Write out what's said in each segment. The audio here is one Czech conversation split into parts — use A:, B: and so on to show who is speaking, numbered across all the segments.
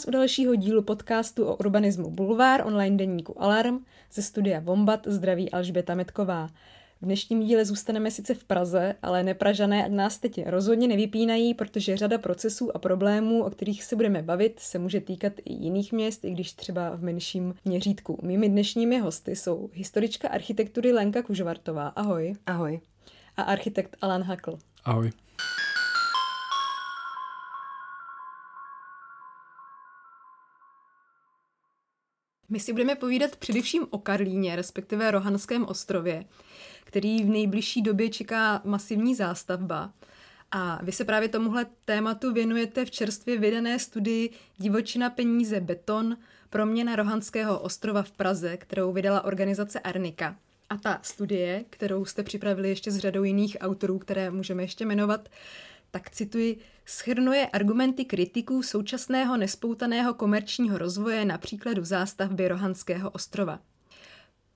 A: Vás u dalšího dílu podcastu o urbanismu Bulvár online deníku Alarm ze studia Vombat zdraví Alžběta Metková. V dnešním díle zůstaneme sice v Praze, ale nepražané ať nás teď rozhodně nevypínají, protože řada procesů a problémů, o kterých se budeme bavit, se může týkat i jiných měst, i když třeba v menším měřítku. Mými dnešními hosty jsou historička architektury Lenka Kužvartová. Ahoj.
B: Ahoj.
A: A architekt Alan Hakl.
C: Ahoj.
A: My si budeme povídat především o Karlíně, respektive Rohanském ostrově, který v nejbližší době čeká masivní zástavba. A vy se právě tomuhle tématu věnujete v čerstvě vydané studii Divočina peníze beton, proměna Rohanského ostrova v Praze, kterou vydala organizace Arnika. A ta studie, kterou jste připravili ještě s řadou jiných autorů, které můžeme ještě jmenovat, tak cituji, schrnuje argumenty kritiků současného nespoutaného komerčního rozvoje na příkladu zástavby Rohanského ostrova.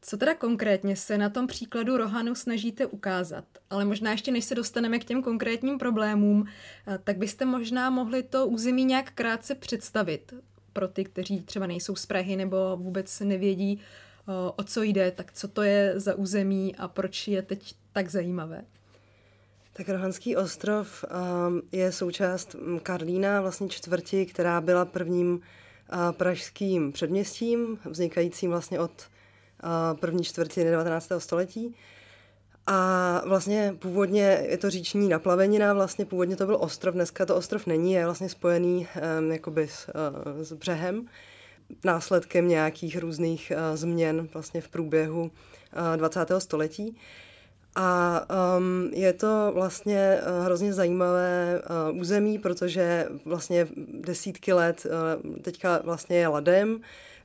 A: Co teda konkrétně se na tom příkladu Rohanu snažíte ukázat? Ale možná ještě než se dostaneme k těm konkrétním problémům, eh, tak byste možná mohli to území nějak krátce představit pro ty, kteří třeba nejsou z Prahy nebo vůbec nevědí, eh, o co jde, tak co to je za území a proč je teď tak zajímavé.
B: Tak Rohanský ostrov um, je součást mm, Karlína, vlastně čtvrti, která byla prvním uh, pražským předměstím, vznikajícím vlastně od uh, první čtvrtiny 19. století. A vlastně původně je to říční naplavenina, vlastně původně to byl ostrov, dneska to ostrov není, je vlastně spojený um, jakoby s, uh, s břehem, následkem nějakých různých uh, změn vlastně v průběhu uh, 20. století. A um, je to vlastně uh, hrozně zajímavé uh, území, protože vlastně desítky let uh, teďka vlastně je ladem.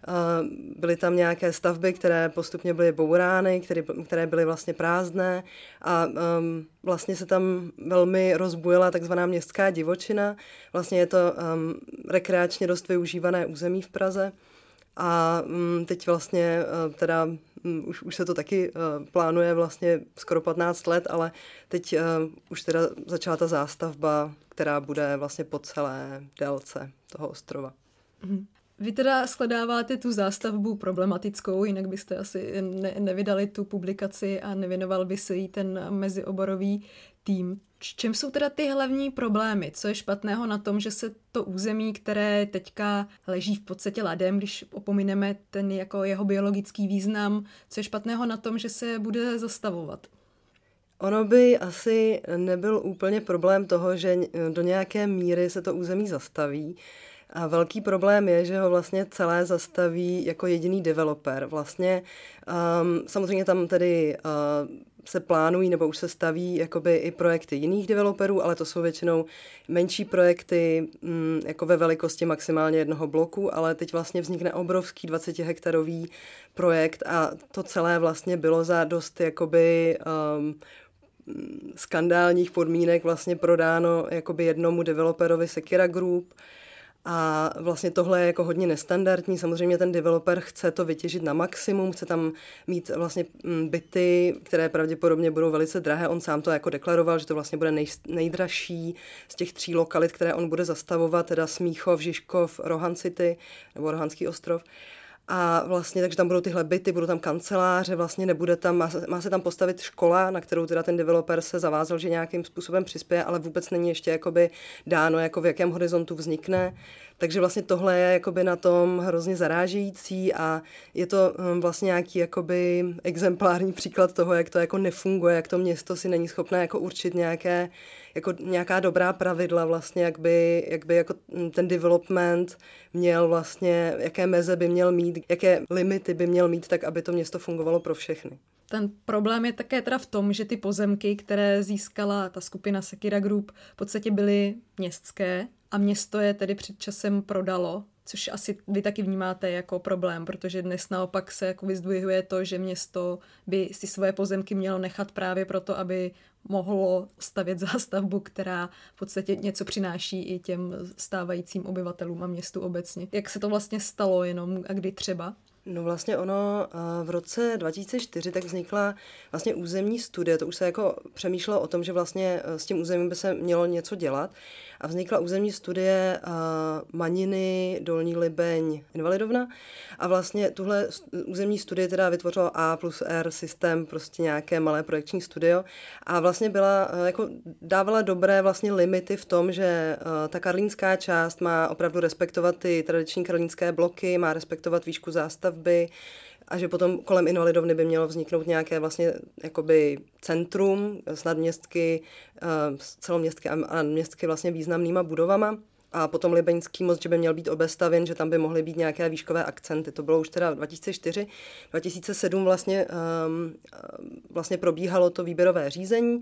B: Uh, byly tam nějaké stavby, které postupně byly bourány, které, které byly vlastně prázdné a um, vlastně se tam velmi rozbujela takzvaná městská divočina. Vlastně je to um, rekreačně dost využívané území v Praze. A um, teď vlastně uh, teda um, už, už se to taky uh, plánuje vlastně skoro 15 let, ale teď uh, už teda začala ta zástavba, která bude vlastně po celé délce toho ostrova.
A: Mm. Vy teda shledáváte tu zástavbu problematickou, jinak byste asi ne, nevydali tu publikaci a nevěnoval by se jí ten mezioborový tým. Čem jsou teda ty hlavní problémy? Co je špatného na tom, že se to území, které teďka leží v podstatě ladem, když opomineme ten jako jeho biologický význam, co je špatného na tom, že se bude zastavovat?
B: Ono by asi nebyl úplně problém toho, že do nějaké míry se to území zastaví, a velký problém je, že ho vlastně celé zastaví jako jediný developer. Vlastně um, samozřejmě tam tedy uh, se plánují nebo už se staví jakoby i projekty jiných developerů, ale to jsou většinou menší projekty mm, jako ve velikosti maximálně jednoho bloku, ale teď vlastně vznikne obrovský 20 hektarový projekt a to celé vlastně bylo za dost jakoby um, skandálních podmínek vlastně prodáno jakoby jednomu developerovi Sekira Group, a vlastně tohle je jako hodně nestandardní. Samozřejmě ten developer chce to vytěžit na maximum, chce tam mít vlastně mm, byty, které pravděpodobně budou velice drahé. On sám to jako deklaroval, že to vlastně bude nej, nejdražší z těch tří lokalit, které on bude zastavovat, teda Smíchov, Žižkov, Rohan City nebo Rohanský ostrov. A vlastně, takže tam budou tyhle byty, budou tam kanceláře, vlastně nebude tam, má se, má se tam postavit škola, na kterou teda ten developer se zavázal, že nějakým způsobem přispěje, ale vůbec není ještě jakoby dáno, jako v jakém horizontu vznikne. Takže vlastně tohle je jakoby na tom hrozně zarážející a je to hm, vlastně nějaký jakoby exemplární příklad toho, jak to jako nefunguje, jak to město si není schopné jako určit nějaké jako nějaká dobrá pravidla vlastně, jak by, jak by jako ten development měl vlastně, jaké meze by měl mít, jaké limity by měl mít, tak aby to město fungovalo pro všechny.
A: Ten problém je také teda v tom, že ty pozemky, které získala ta skupina Sekira Group, v podstatě byly městské a město je tedy před časem prodalo což asi vy taky vnímáte jako problém, protože dnes naopak se jako vyzdvihuje to, že město by si svoje pozemky mělo nechat právě proto, aby mohlo stavět zástavbu, která v podstatě něco přináší i těm stávajícím obyvatelům a městu obecně. Jak se to vlastně stalo jenom a kdy třeba?
B: No vlastně ono eh, v roce 2004 tak vznikla vlastně územní studie, to už se jako přemýšlelo o tom, že vlastně eh, s tím územím by se mělo něco dělat a vznikla územní studie Maniny, Dolní Libeň, Invalidovna. A vlastně tuhle územní studie teda vytvořilo A plus R systém, prostě nějaké malé projekční studio. A vlastně byla, jako dávala dobré vlastně limity v tom, že ta karlínská část má opravdu respektovat ty tradiční karlínské bloky, má respektovat výšku zástavby, a že potom kolem invalidovny by mělo vzniknout nějaké vlastně jakoby centrum s nadměstky, eh, celoměstky a městky vlastně významnýma budovama. A potom Libeňský most, že by měl být obestavěn, že tam by mohly být nějaké výškové akcenty. To bylo už teda 2004. 2007 vlastně, um, vlastně probíhalo to výběrové řízení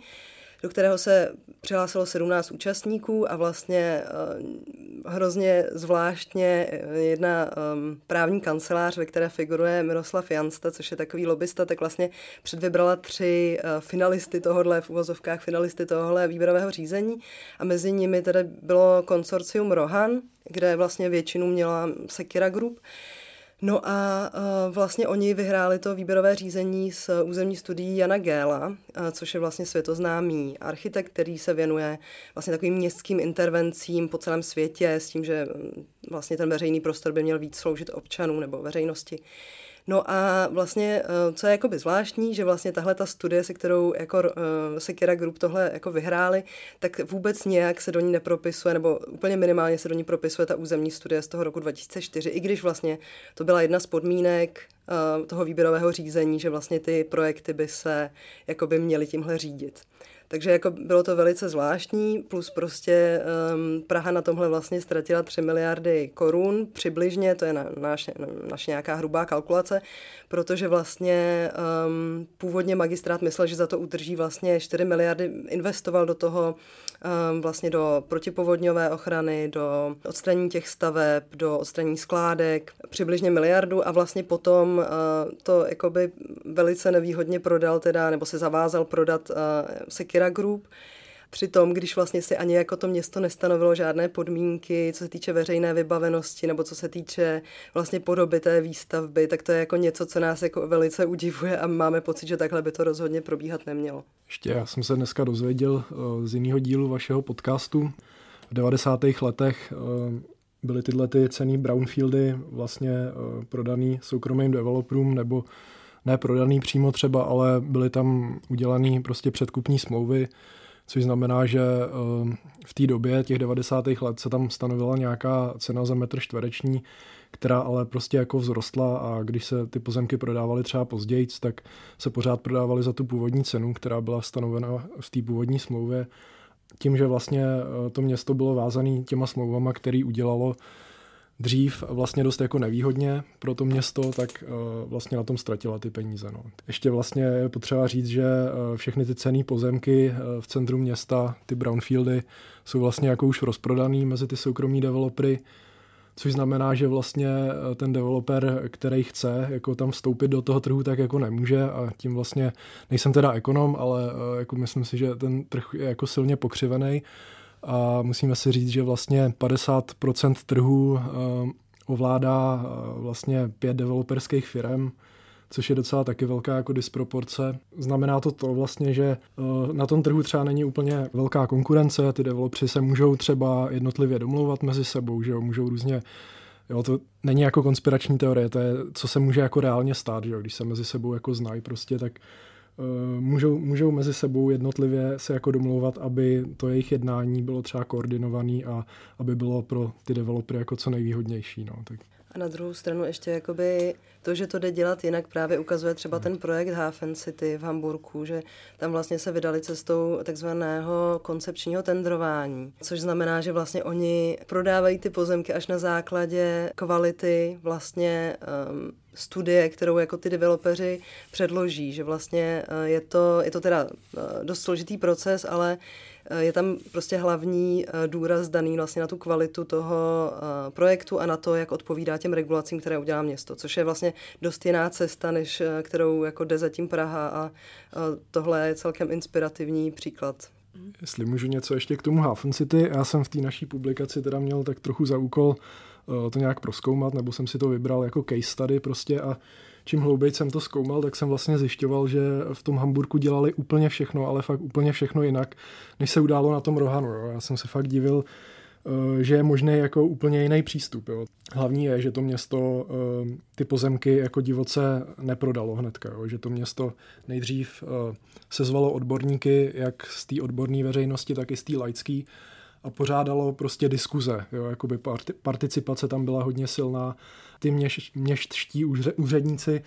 B: do kterého se přihlásilo 17 účastníků a vlastně uh, hrozně zvláštně eh, jedna um, právní kancelář, ve které figuruje Miroslav Jansta, což je takový lobista, tak vlastně předvybrala tři uh, finalisty tohohle, v uvozovkách finalisty tohohle výběrového řízení. A mezi nimi tedy bylo konsorcium Rohan, kde vlastně většinu měla Sekira Group, No a uh, vlastně oni vyhráli to výběrové řízení s územní studií Jana Géla, uh, což je vlastně světoznámý architekt, který se věnuje vlastně takovým městským intervencím po celém světě s tím, že vlastně ten veřejný prostor by měl víc sloužit občanům nebo veřejnosti. No a vlastně, eh, co je jakoby zvláštní, že vlastně tahle ta studie, se kterou jako uh, Sekira Group tohle jako vyhráli, tak vůbec nějak se do ní nepropisuje, nebo úplně minimálně se do ní propisuje ta územní studie z toho roku 2004, i když vlastně to byla jedna z podmínek uh, toho výběrového řízení, že vlastně ty projekty by se jakoby měly tímhle řídit. Takže jako bylo to velice zvláštní, plus prostě um, Praha na tomhle vlastně ztratila 3 miliardy korun přibližně, to je na, naše, na, naše nějaká hrubá kalkulace, protože vlastně um, původně magistrát myslel, že za to udrží vlastně 4 miliardy, investoval do toho vlastně do protipovodňové ochrany, do odstranění těch staveb, do odstranění skládek, přibližně miliardu a vlastně potom uh, to jakoby velice nevýhodně prodal teda, nebo se zavázal prodat uh, Sekira Group, Přitom, když vlastně si ani jako to město nestanovilo žádné podmínky, co se týče veřejné vybavenosti nebo co se týče vlastně podoby té výstavby, tak to je jako něco, co nás jako velice udivuje a máme pocit, že takhle by to rozhodně probíhat nemělo.
C: Ještě já jsem se dneska dozvěděl eh, z jiného dílu vašeho podcastu. V 90. letech eh, byly tyhle ty cený brownfieldy vlastně eh, prodaný soukromým developerům nebo ne prodaný přímo třeba, ale byly tam udělané prostě předkupní smlouvy, což znamená, že ehm, v té době těch 90. let se tam stanovila nějaká cena za metr čtvereční, která ale prostě jako vzrostla a když se ty pozemky prodávaly třeba později, tak se pořád prodávaly za tu původní cenu, která byla stanovena v té původní smlouvě. Tím, že vlastně eh, to město bylo vázané těma smlouvama, který udělalo dřív vlastně dost jako nevýhodně pro to město, tak uh, vlastně na tom ztratila ty peníze. No. Ještě vlastně je potřeba říct, že uh, všechny ty cené pozemky uh, v centru města, ty brownfieldy, jsou vlastně jako už rozprodaný mezi ty soukromí developery, což znamená, že vlastně ten developer, který chce jako tam vstoupit do toho trhu, tak jako nemůže a tím vlastně, nejsem teda ekonom, ale jako myslím si, že ten trh je jako silně pokřivený a musíme si říct, že vlastně 50% trhu eh, ovládá eh, vlastně pět developerských firm, což je docela taky velká jako disproporce. Znamená to to vlastně, že eh, na tom trhu třeba není úplně velká konkurence, ty developři se můžou třeba jednotlivě domlouvat mezi sebou, že jo, můžou různě Jo, to není jako konspirační teorie, to je, co se může jako reálně stát, že jo, když se mezi sebou jako znají prostě, tak můžou, můžou mezi sebou jednotlivě se jako domlouvat, aby to jejich jednání bylo třeba koordinovaný a aby bylo pro ty developery jako co nejvýhodnější. No. Tak.
B: A na druhou stranu ještě jakoby to, že to jde dělat jinak, právě ukazuje třeba ten projekt Hafen City v Hamburku, že tam vlastně se vydali cestou takzvaného koncepčního tendrování, což znamená, že vlastně oni prodávají ty pozemky až na základě kvality vlastně um, studie, kterou jako ty developeři předloží, že vlastně uh, je to, je to teda uh, dost složitý proces, ale Eh, je tam prostě hlavní eh, důraz daný vlastně na tu kvalitu toho eh, projektu a na to, jak odpovídá těm regulacím, které udělá město, což je vlastně dost jiná cesta, než kterou jako jde zatím Praha a tohle je celkem inspirativní příklad.
C: Jestli můžu něco ještě k tomu Hafen City, já jsem v té naší publikaci teda měl tak trochu za úkol to nějak proskoumat, nebo jsem si to vybral jako case study prostě a čím hlouběji jsem to zkoumal, tak jsem vlastně zjišťoval, že v tom Hamburku dělali úplně všechno, ale fakt úplně všechno jinak, než se událo na tom Rohanu. Jo. Já jsem se fakt divil, Eh, že je možný jako úplně jiný přístup. Jo. Hlavní je, že to město eh, ty pozemky jako divoce neprodalo hnedka, jo. že to město nejdřív eh, sezvalo odborníky, jak z té odborné veřejnosti, tak i z té laické a pořádalo prostě diskuze. Jo. Jakoby participace tam byla hodně silná. Ty měš, měštští úředníci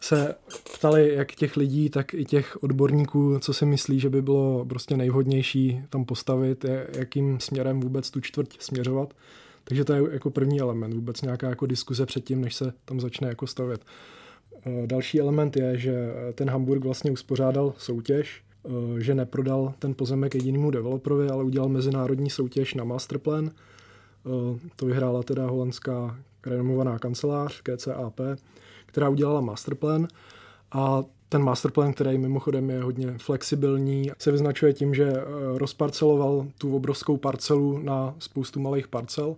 C: se ptali jak těch lidí, tak i těch odborníků, co si myslí, že by bylo prostě nejvhodnější tam postavit, jakým směrem vůbec tu čtvrť směřovat. Takže to je jako první element, vůbec nějaká jako diskuze předtím, než se tam začne jako stavět. E, další element je, že ten Hamburg vlastně uspořádal soutěž, že neprodal ten pozemek jedinému developerovi, ale udělal mezinárodní soutěž na masterplan. E, to vyhrála teda holandská renomovaná kancelář KCAP která udělala masterplan a ten masterplan, který mimochodem je hodně flexibilní, se vyznačuje tím, že eh, rozparceloval tu obrovskou parcelu na spoustu malých parcel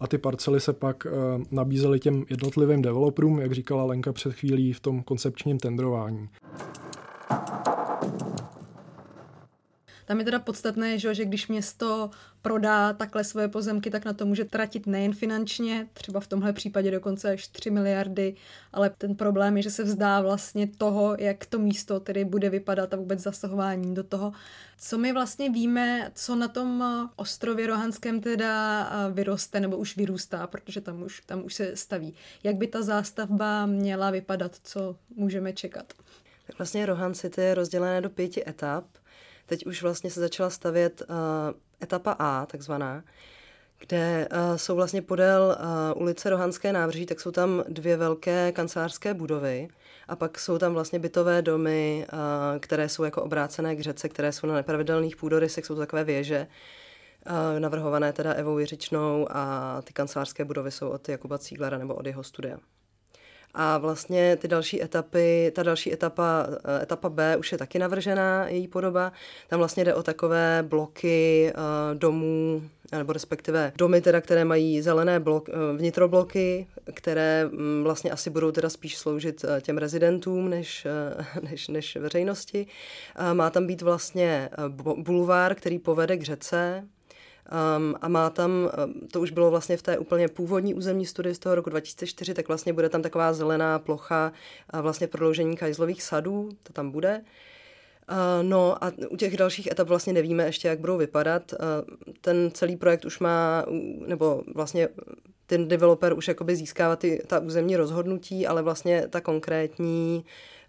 C: a ty parcely se pak eh, nabízely těm jednotlivým developerům, jak říkala Lenka před chvílí v tom koncepčním tendrování.
A: Tam je teda podstatné, že, že když město prodá takhle svoje pozemky, tak na to může tratit nejen finančně, třeba v tomhle případě dokonce až 3 miliardy, ale ten problém je, že se vzdá vlastně toho, jak to místo tedy bude vypadat a vůbec zasahování do toho. Co my vlastně víme, co na tom ostrově Rohanském teda vyroste nebo už vyrůstá, protože tam už, tam už se staví. Jak by ta zástavba měla vypadat, co můžeme čekat?
B: Tak vlastně Rohan City je rozdělené do pěti etap. Teď už vlastně se začala stavět uh, etapa A, takzvaná, kde uh, jsou vlastně podél uh, ulice Rohanské návrží, tak jsou tam dvě velké kancelářské budovy a pak jsou tam vlastně bytové domy, uh, které jsou jako obrácené k řece, které jsou na nepravidelných půdorysech, jsou to takové věže, uh, navrhované teda Evou Jiřičnou a ty kancelářské budovy jsou od Jakuba Cíglera nebo od jeho studia. A vlastně ty další etapy, ta další etapa, eh, etapa B už je taky navržená, její podoba. Tam vlastně jde o takové bloky uh, domů, nebo respektive domy, teda, které mají zelené blok, uh, vnitrobloky, které um, vlastně asi budou teda spíš sloužit těm rezidentům než, než, než veřejnosti. Má tam být vlastně bulvár, který povede k řece, Um, a má tam, um, to už bylo vlastně v té úplně původní územní studii z toho roku 2004, tak vlastně bude tam taková zelená plocha uh, vlastně prodloužení kajzlových sadů, to tam bude. Uh, no a u těch dalších etap vlastně nevíme ještě, jak budou vypadat. Uh, ten celý projekt už má, nebo vlastně ten developer už jakoby získává ty, ta územní rozhodnutí, ale vlastně ta konkrétní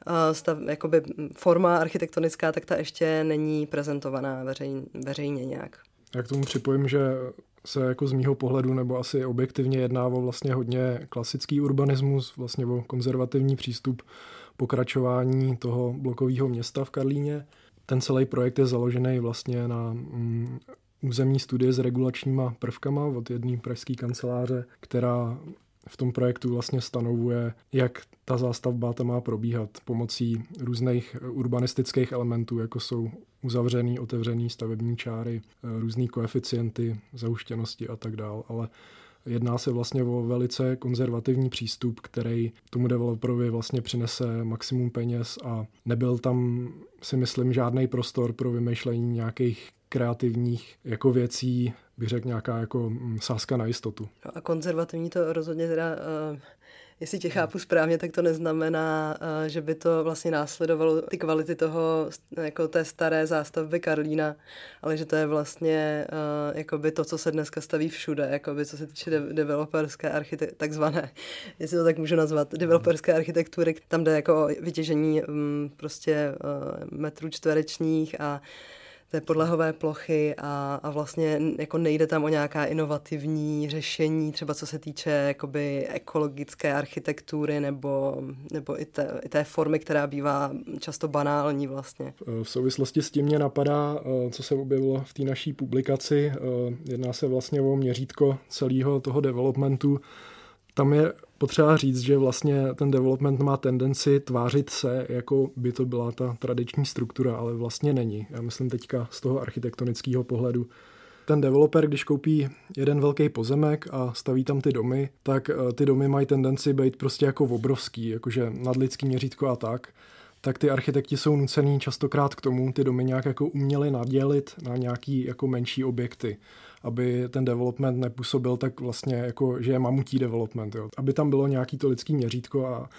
B: uh, stav, jakoby forma architektonická, tak ta ještě není prezentovaná veřejně, veřejně nějak.
C: Já k tomu připojím, že se jako z mýho pohledu, nebo asi objektivně jedná o vlastně hodně klasický urbanismus, vlastně o konzervativní přístup pokračování toho blokového města v Karlíně. Ten celý projekt je založený vlastně na mm, územní studie s regulačníma prvkama od jedné pražské kanceláře, která v tom projektu vlastně stanovuje, jak ta zástavba tam má probíhat pomocí různých urbanistických elementů, jako jsou uzavřený, otevřený stavební čáry, různý koeficienty zahuštěnosti a tak dál, ale Jedná se vlastně o velice konzervativní přístup, který tomu developerovi vlastně přinese maximum peněz a nebyl tam, si myslím, žádný prostor pro vymýšlení nějakých kreativních jako věcí, bych řekl nějaká jako mm, sázka na jistotu.
B: No a konzervativní to rozhodně teda, uh, jestli tě chápu správně, tak to neznamená, uh, že by to vlastně následovalo ty kvality toho, jako té staré zástavby Karlína, ale že to je vlastně uh, jakoby to, co se dneska staví všude, jakoby co se týče de- developerské architektury, takzvané, jestli to tak můžu nazvat, developerské architektury, tam jde jako o vytěžení um, prostě uh, metrů čtverečních a té podlahové plochy a, a vlastně jako nejde tam o nějaká inovativní řešení, třeba co se týče jakoby ekologické architektury nebo, nebo i, té, i té formy, která bývá často banální vlastně.
C: V souvislosti s tím mě napadá, co se objevilo v té naší publikaci. Jedná se vlastně o měřítko celého toho developmentu. Tam je potřeba říct, že vlastně ten development má tendenci tvářit se, jako by to byla ta tradiční struktura, ale vlastně není. Já myslím teďka z toho architektonického pohledu, ten developer, když koupí jeden velký pozemek a staví tam ty domy, tak eh, ty domy mají tendenci být prostě jako obrovský, jakože nadlidský měřítko a tak. Tak ty architekti jsou nucený častokrát k tomu ty domy nějak jako uměli nadělit na nějaký jako menší objekty, aby ten development nepůsobil tak vlastně jako, že je mamutí development, jo. aby tam bylo nějaký to lidský měřítko a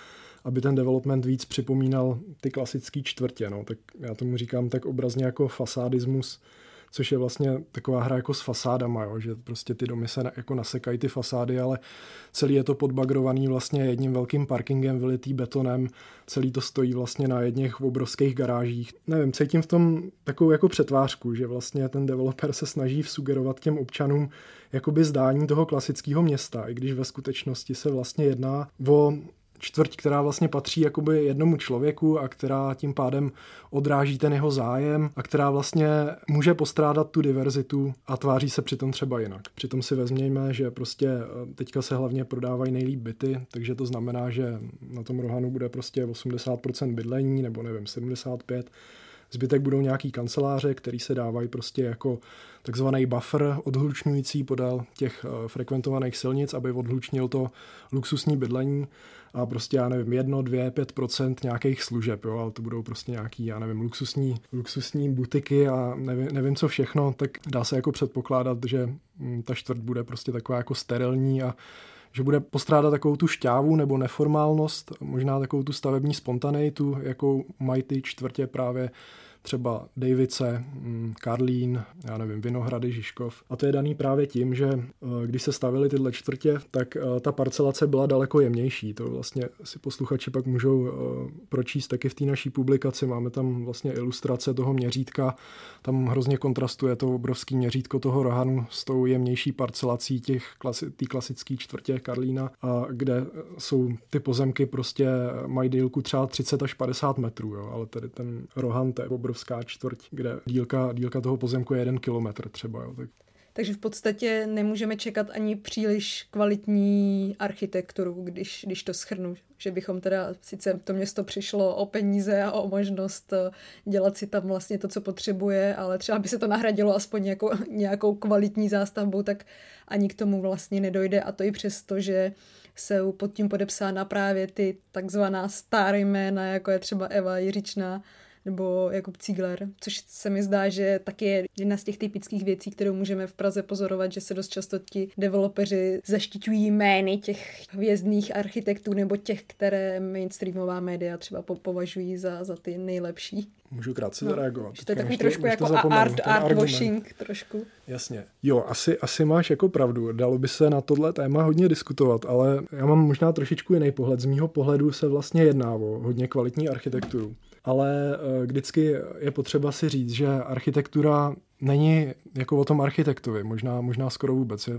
C: aby ten development víc připomínal ty klasické čtvrtě. No. Tak já tomu říkám tak obrazně jako fasádismus, což je vlastně taková hra jako s fasádama, jo, že prostě ty domy se jako nasekají ty fasády, ale celý je to podbagrovaný vlastně jedním velkým parkingem vylitý betonem, celý to stojí vlastně na jedných obrovských garážích. Nevím, cítím v tom takovou jako přetvářku, že vlastně ten developer se snaží vsugerovat těm občanům jakoby zdání toho klasického města, i když ve skutečnosti se vlastně jedná o čtvrť, která vlastně patří jakoby jednomu člověku a která tím pádem odráží ten jeho zájem a která vlastně může postrádat tu diverzitu a tváří se přitom třeba jinak. Přitom si vezměme, že prostě eh, teďka se hlavně prodávají nejlíp byty, takže to znamená, že na tom Rohanu bude prostě 80% bydlení nebo nevím, 75 Zbytek budou nějaký kanceláře, který se dávají prostě jako takzvaný buffer odhlučňující podél těch eh, frekventovaných silnic, aby odhlučnil to luxusní bydlení a prostě, já nevím, jedno, dvě, pět procent nějakých služeb, jo, ale to budou prostě nějaký, já nevím, luxusní, luxusní butiky a nevím, nevím co všechno, tak dá se jako předpokládat, že mm, ta čtvrt bude prostě taková jako sterilní a že bude postrádat takovou tu šťávu nebo neformálnost, možná takovou tu stavební spontaneitu, jakou mají ty čtvrtě právě třeba Davice, mm, Karlín, já nevím, Vinohrady, Žižkov. A to je daný právě tím, že eh, když se stavily tyhle čtvrtě, tak eh, ta parcelace byla daleko jemnější. To vlastně si posluchači pak můžou eh, pročíst taky v té naší publikaci. Máme tam vlastně ilustrace toho měřítka. Tam hrozně kontrastuje to obrovský měřítko toho rohanu s tou jemnější parcelací těch klasi- té klasické čtvrtě Karlína, a kde jsou ty pozemky prostě mají dílku třeba 30 až 50 metrů, jo, ale tady ten rohan, to je obrovský obrovská čtvrť, kde dílka, dílka toho pozemku je jeden kilometr třeba. Jo, tak.
A: Takže v podstatě nemůžeme čekat ani příliš kvalitní architekturu, když, když to schrnu. Že bychom teda, sice to město přišlo o peníze a o možnost eh, dělat si tam vlastně to, co potřebuje, ale třeba by se to nahradilo aspoň jako, nějakou kvalitní zástavbou, tak ani k tomu vlastně nedojde. A to i přesto, že jsou pod tím podepsána právě ty takzvaná staré jména, jako je třeba Eva Jiřičná, nebo Jakub Ziegler, což se mi zdá, že taky je jedna z těch typických věcí, kterou můžeme v Praze pozorovat, že se dost často ti developeři zaštiťují jmény těch hvězdných architektů nebo těch, které mainstreamová média třeba považují za, za ty nejlepší.
C: Můžu krátce no, zareagovat.
A: To je takový trošku jako zapomenu, art, art washing trošku.
C: Jasně. Jo, asi, asi máš jako pravdu. Dalo by se na tohle téma hodně diskutovat, ale já mám možná trošičku jiný pohled. Z mýho pohledu se vlastně jedná o hodně kvalitní architekturu ale eh, vždycky je potřeba si říct, že architektura není jako o tom architektovi, možná, možná skoro vůbec, je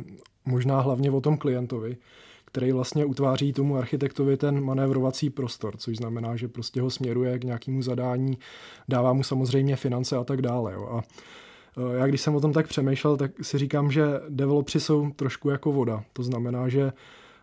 C: možná hlavně o tom klientovi, který vlastně utváří tomu architektovi ten manévrovací prostor, což znamená, že prostě ho směruje k nějakému zadání, dává mu samozřejmě finance a tak dále. Jo. A eh, já když jsem o tom tak přemýšlel, tak si říkám, že developři jsou trošku jako voda. To znamená, že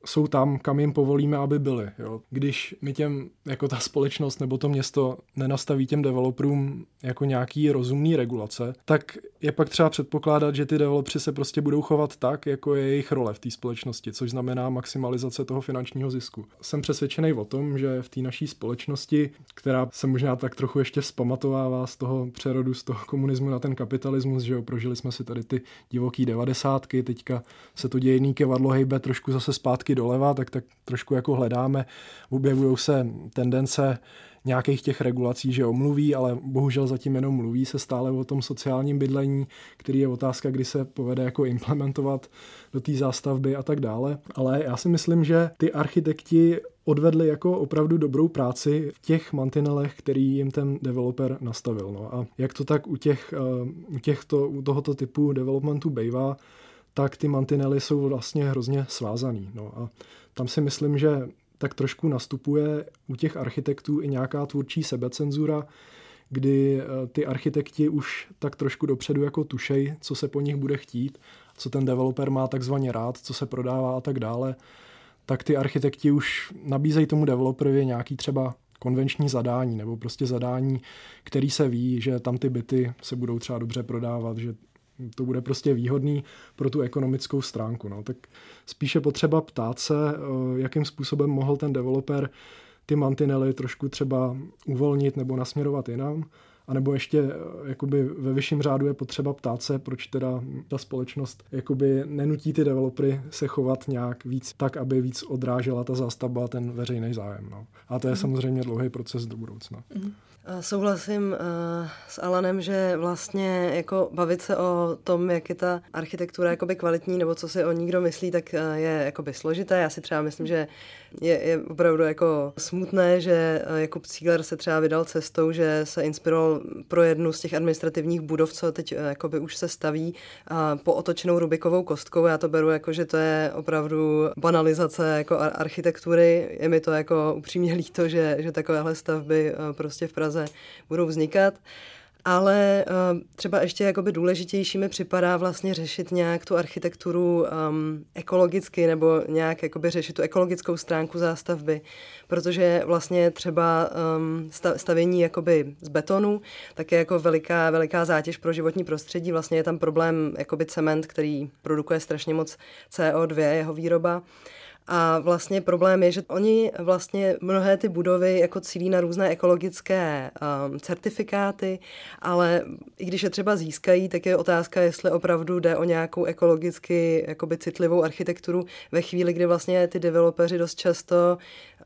C: jsou tam, kam jim povolíme, aby byli. Jo. Když my těm, jako ta společnost nebo to město nenastaví těm developerům jako nějaký rozumný regulace, tak je pak třeba předpokládat, že ty developři se prostě budou chovat tak, jako je jejich role v té společnosti, což znamená maximalizace toho finančního zisku. Jsem přesvědčený o tom, že v té naší společnosti, která se možná tak trochu ještě vzpamatovává z toho přerodu, z toho komunismu na ten kapitalismus, že jo, prožili jsme si tady ty divoký devadesátky, teďka se to dějný kevadlo hejbe trošku zase zpátky vždycky doleva, tak, tak trošku jako hledáme. Objevují se tendence nějakých těch regulací, že omluví, ale bohužel zatím jenom mluví se stále o tom sociálním bydlení, který je otázka, kdy se povede jako implementovat do té zástavby a tak dále. Ale já si myslím, že ty architekti odvedli jako opravdu dobrou práci v těch mantinelech, který jim ten developer nastavil. No a jak to tak u, těch, uh, u, těchto, u tohoto typu developmentu bývá, tak ty mantinely jsou vlastně hrozně svázaný. No a tam si myslím, že tak trošku nastupuje u těch architektů i nějaká tvůrčí sebecenzura, kdy eh, ty architekti už tak trošku dopředu jako tušej, co se po nich bude chtít, co ten developer má takzvaně rád, co se prodává a tak dále, tak ty architekti už nabízejí tomu developerovi nějaký třeba konvenční zadání nebo prostě zadání, který se ví, že tam ty byty se budou třeba dobře prodávat, že to bude prostě výhodný pro tu ekonomickou stránku. No. Tak spíše potřeba ptát se, jakým způsobem mohl ten developer ty mantinely trošku třeba uvolnit nebo nasměrovat jinam anebo ještě eh, jakoby ve vyšším řádu je potřeba ptát se, proč teda ta společnost jakoby nenutí ty developery se chovat nějak víc tak, aby víc odrážela ta zástavba ten veřejný zájem. No. A to je mm. samozřejmě dlouhý proces do budoucna. Mm.
B: Souhlasím uh, s Alanem, že vlastně jako bavit se o tom, jak je ta architektura jakoby kvalitní, nebo co si o ní kdo myslí, tak uh, je jakoby složité. Já si třeba myslím, že je, je opravdu jako smutné, že uh, Jakub Cíler se třeba vydal cestou, že se inspiroval pro jednu z těch administrativních budov, co teď uh, jakoby už se staví po otočenou Rubikovou kostkou. Já to beru jako, že to je opravdu banalizace jako architektury. Je mi to jako upřímně líto, že, že takovéhle stavby uh, prostě v Praze budou vznikat. Ale uh, třeba ještě jakoby důležitější mi připadá vlastně řešit nějak tu architekturu um, ekologicky nebo nějak jakoby řešit tu ekologickou stránku zástavby, protože vlastně třeba um, stavění jakoby z betonu tak je jako veliká, veliká zátěž pro životní prostředí. Vlastně je tam problém jakoby cement, který produkuje strašně moc CO2, jeho výroba. A vlastně problém je, že oni vlastně mnohé ty budovy jako cílí na různé ekologické um, certifikáty, ale i když je třeba získají, tak je otázka, jestli opravdu jde o nějakou ekologicky jakoby citlivou architekturu ve chvíli, kdy vlastně ty developeři dost často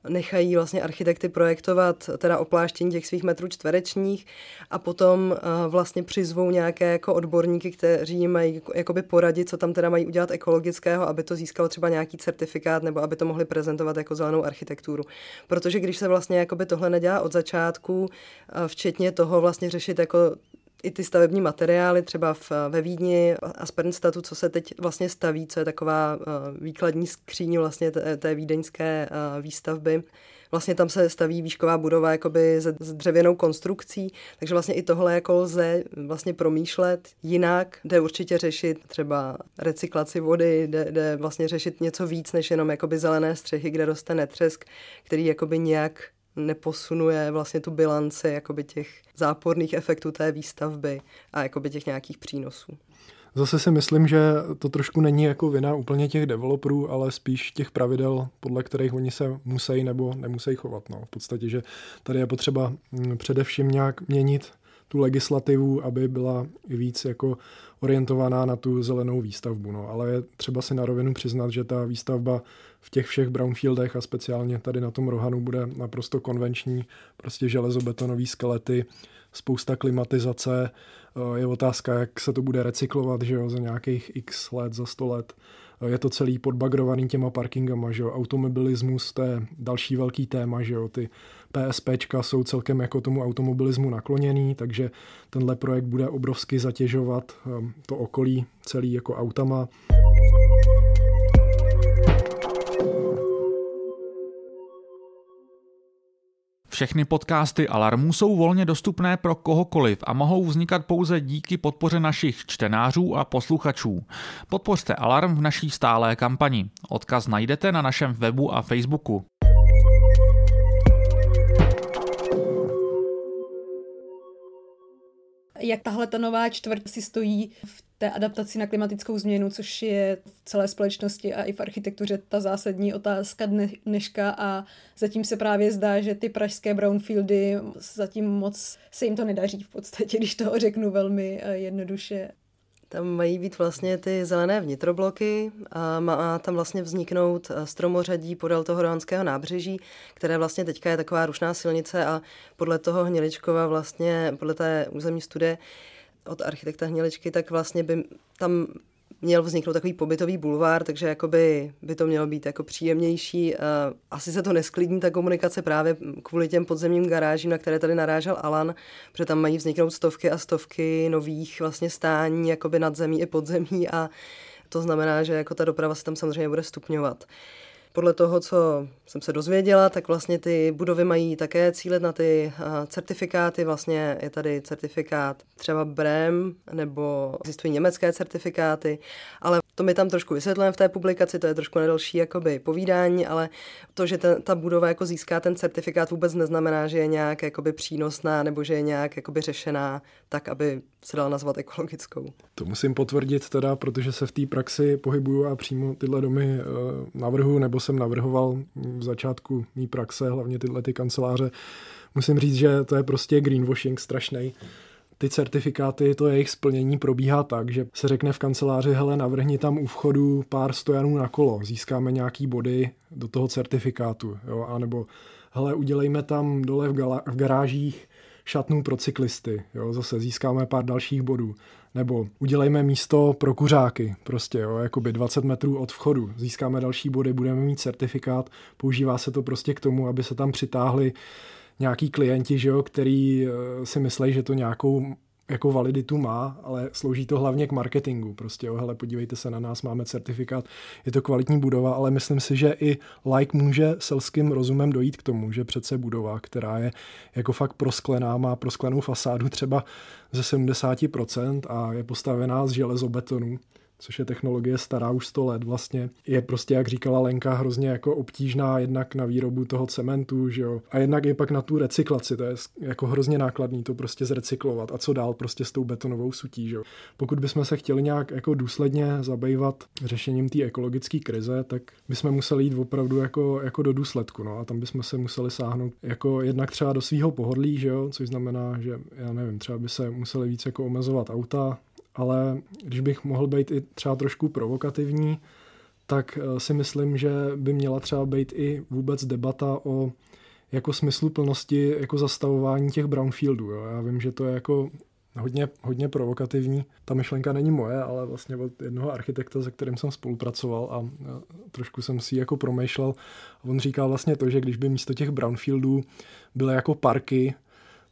B: nechají vlastně architekty projektovat teda opláštění těch svých metrů čtverečních a potom uh, vlastně přizvou nějaké jako odborníky, kteří mají jakoby poradit, co tam teda mají udělat ekologického, aby to získalo třeba nějaký certifikát nebo aby to mohli prezentovat jako zelenou architekturu. Protože když se vlastně jakoby tohle nedělá od začátku, uh, včetně toho vlastně řešit jako i ty stavební materiály, třeba v, ve Vídni a Spernstatu, co se teď vlastně staví, co je taková uh, výkladní skříň vlastně té, té vídeňské uh, výstavby. Vlastně tam se staví výšková budova jakoby s, s dřevěnou konstrukcí, takže vlastně i tohle jako lze vlastně promýšlet jinak, jde určitě řešit třeba recyklaci vody, jde, jde vlastně řešit něco víc než jenom jakoby zelené střechy, kde roste netřesk, který jakoby nějak neposunuje vlastně tu bilanci jakoby těch záporných efektů té výstavby a jakoby těch nějakých přínosů.
C: Zase si myslím, že to trošku není jako vina úplně těch developerů, ale spíš těch pravidel, podle kterých oni se musí nebo nemusí chovat. No. V podstatě, že tady je potřeba mm, především nějak měnit tu legislativu, aby byla víc jako orientovaná na tu zelenou výstavbu. No. Ale je třeba si na rovinu přiznat, že ta výstavba v těch všech brownfieldech a speciálně tady na tom Rohanu bude naprosto konvenční, prostě železobetonové skelety, spousta klimatizace, eh, je otázka, jak se to bude recyklovat, že jo, za nějakých x let, za 100 let. Eh, je to celý podbagrovaný těma parkingama, že jo, automobilismus, to je další velký téma, že jo, ty PSPčka jsou celkem jako tomu automobilismu nakloněný, takže tenhle projekt bude obrovsky zatěžovat eh, to okolí celý jako autama.
D: Všechny podcasty Alarmu jsou volně dostupné pro kohokoliv a mohou vznikat pouze díky podpoře našich čtenářů a posluchačů. Podpořte Alarm v naší stálé kampani. Odkaz najdete na našem webu a Facebooku.
A: Jak tahle ta nová čtvrt si stojí v té adaptaci na klimatickou změnu, což je v celé společnosti a i v architektuře ta zásadní otázka dne, dneška a zatím se právě zdá, že ty pražské brownfieldy zatím moc se jim to nedaří v podstatě, když to řeknu velmi eh, jednoduše.
B: Tam mají být vlastně ty zelené vnitrobloky a má tam vlastně vzniknout eh, stromořadí podél toho Rohanského nábřeží, které vlastně teďka je taková rušná silnice a podle toho Hniličkova vlastně, podle té územní studie, od architekta Hněličky, tak vlastně by tam měl vzniknout takový pobytový bulvár, takže jakoby by to mělo být jako příjemnější. Asi se to nesklidní, ta komunikace právě kvůli těm podzemním garážím, na které tady narážel Alan, protože tam mají vzniknout stovky a stovky nových vlastně stání, jakoby nad zemí i podzemí a to znamená, že jako ta doprava se tam samozřejmě bude stupňovat. Podle toho, co jsem se dozvěděla, tak vlastně ty budovy mají také cílet na ty certifikáty. Vlastně je tady certifikát třeba BREM nebo existují německé certifikáty, ale To mi tam trošku vysvětlím v té publikaci, to je trošku na další jakoby povídání, ale to, že ta, ta budova jako získá ten certifikát vůbec neznamená, že je nějak jakoby přínosná nebo že je nějak jakoby řešená tak, aby se dala nazvat ekologickou.
C: To musím potvrdit teda, protože se v té praxi pohybuju a přímo tyhle domy uh, navrhu, nebo jsem navrhoval v začátku mý praxe, hlavně tyhle ty kanceláře. Musím říct, že to je prostě greenwashing strašný ty certifikáty, to jejich splnění probíhá tak, že se řekne v kanceláři, hele, navrhni tam u vchodu pár stojanů na kolo, získáme nějaký body do toho certifikátu, jo, anebo hele, udělejme tam dole v, gala- v garážích šatnu pro cyklisty, jo, zase získáme pár dalších bodů. Nebo udělejme místo pro kuřáky, prostě, jo, jakoby 20 metrů od vchodu, získáme další body, budeme mít certifikát, používá se to prostě k tomu, aby se tam přitáhli nějaký klienti, že jo, který eh, si myslí, že to nějakou jako validitu má, ale slouží to hlavně k marketingu. Prostě, jo, hele, podívejte se na nás, máme certifikát, je to kvalitní budova, ale myslím si, že i like může selským rozumem dojít k tomu, že přece budova, která je jako fakt prosklená, má prosklenou fasádu třeba ze 70% a je postavená z železobetonu, což je technologie stará už 100 let vlastně, je prostě, jak říkala Lenka, hrozně jako obtížná jednak na výrobu toho cementu, že jo, a jednak i pak na tu recyklaci, to je jako hrozně nákladný to prostě zrecyklovat. A co dál prostě s tou betonovou sutí, že jo. Pokud bychom se chtěli nějak jako důsledně zabývat řešením té ekologické krize, tak bychom museli jít opravdu jako, jako do důsledku, no. A tam bychom se museli sáhnout jako jednak třeba do svého pohodlí, že jo, což znamená, že já nevím, třeba by se museli víc jako omezovat auta, ale když bych mohl být i třeba trošku provokativní, tak eh, si myslím, že by měla třeba být i vůbec debata o jako smyslu plnosti jako zastavování těch brownfieldů. Jo. Já vím, že to je jako hodně, hodně provokativní. Ta myšlenka není moje, ale vlastně od jednoho architekta, se kterým jsem spolupracoval a trošku jsem si jako promýšlel. On říká vlastně to, že když by místo těch brownfieldů byly jako parky,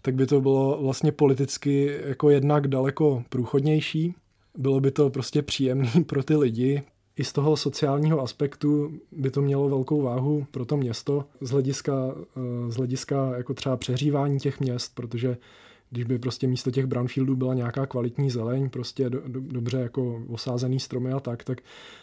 C: tak by to bylo vlastně politicky jako jednak daleko průchodnější. Bylo by to prostě příjemný pro ty lidi. I z toho sociálního aspektu by to mělo velkou váhu pro to město z hlediska, eh, z hlediska jako třeba přehřívání těch měst, protože když by prostě místo těch brownfieldů byla nějaká kvalitní zeleň, prostě do, do, dobře jako osázený stromy a tak, tak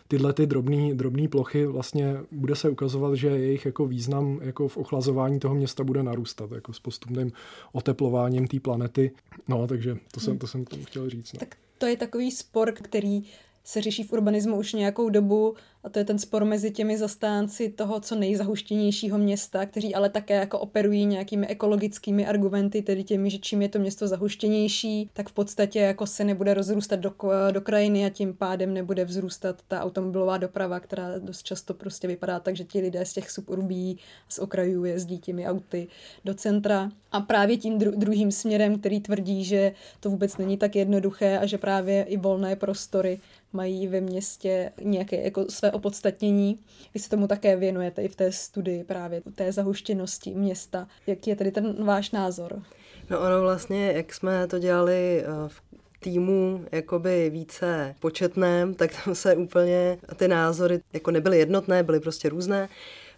C: tyhle ty drobné drobný plochy vlastně bude se ukazovat, že jejich jako význam jako v ochlazování toho města bude narůstat, jako s postupným oteplováním té planety. No, takže to jsem, to jsem tomu chtěl říct. No.
A: Tak to je takový spor, který se řeší v urbanismu už nějakou dobu a to je ten spor mezi těmi zastánci toho, co nejzahuštěnějšího města, kteří ale také jako operují nějakými ekologickými argumenty, tedy těmi, že čím je to město zahuštěnější, tak v podstatě jako se nebude rozrůstat do, do krajiny a tím pádem nebude vzrůstat ta automobilová doprava, která dost často prostě vypadá tak, že ti lidé z těch suburbí, z okrajů jezdí těmi auty do centra. A právě tím dru- druhým směrem, který tvrdí, že to vůbec není tak jednoduché a že právě i volné prostory mají ve městě nějaké jako své opodstatnění. Vy se tomu také věnujete i v té studii právě té zahuštěnosti města. Jaký je tedy ten váš názor?
B: No ono vlastně, jak jsme to dělali eh, v týmu jakoby více početném, tak tam se úplně ty názory jako nebyly jednotné, byly prostě různé.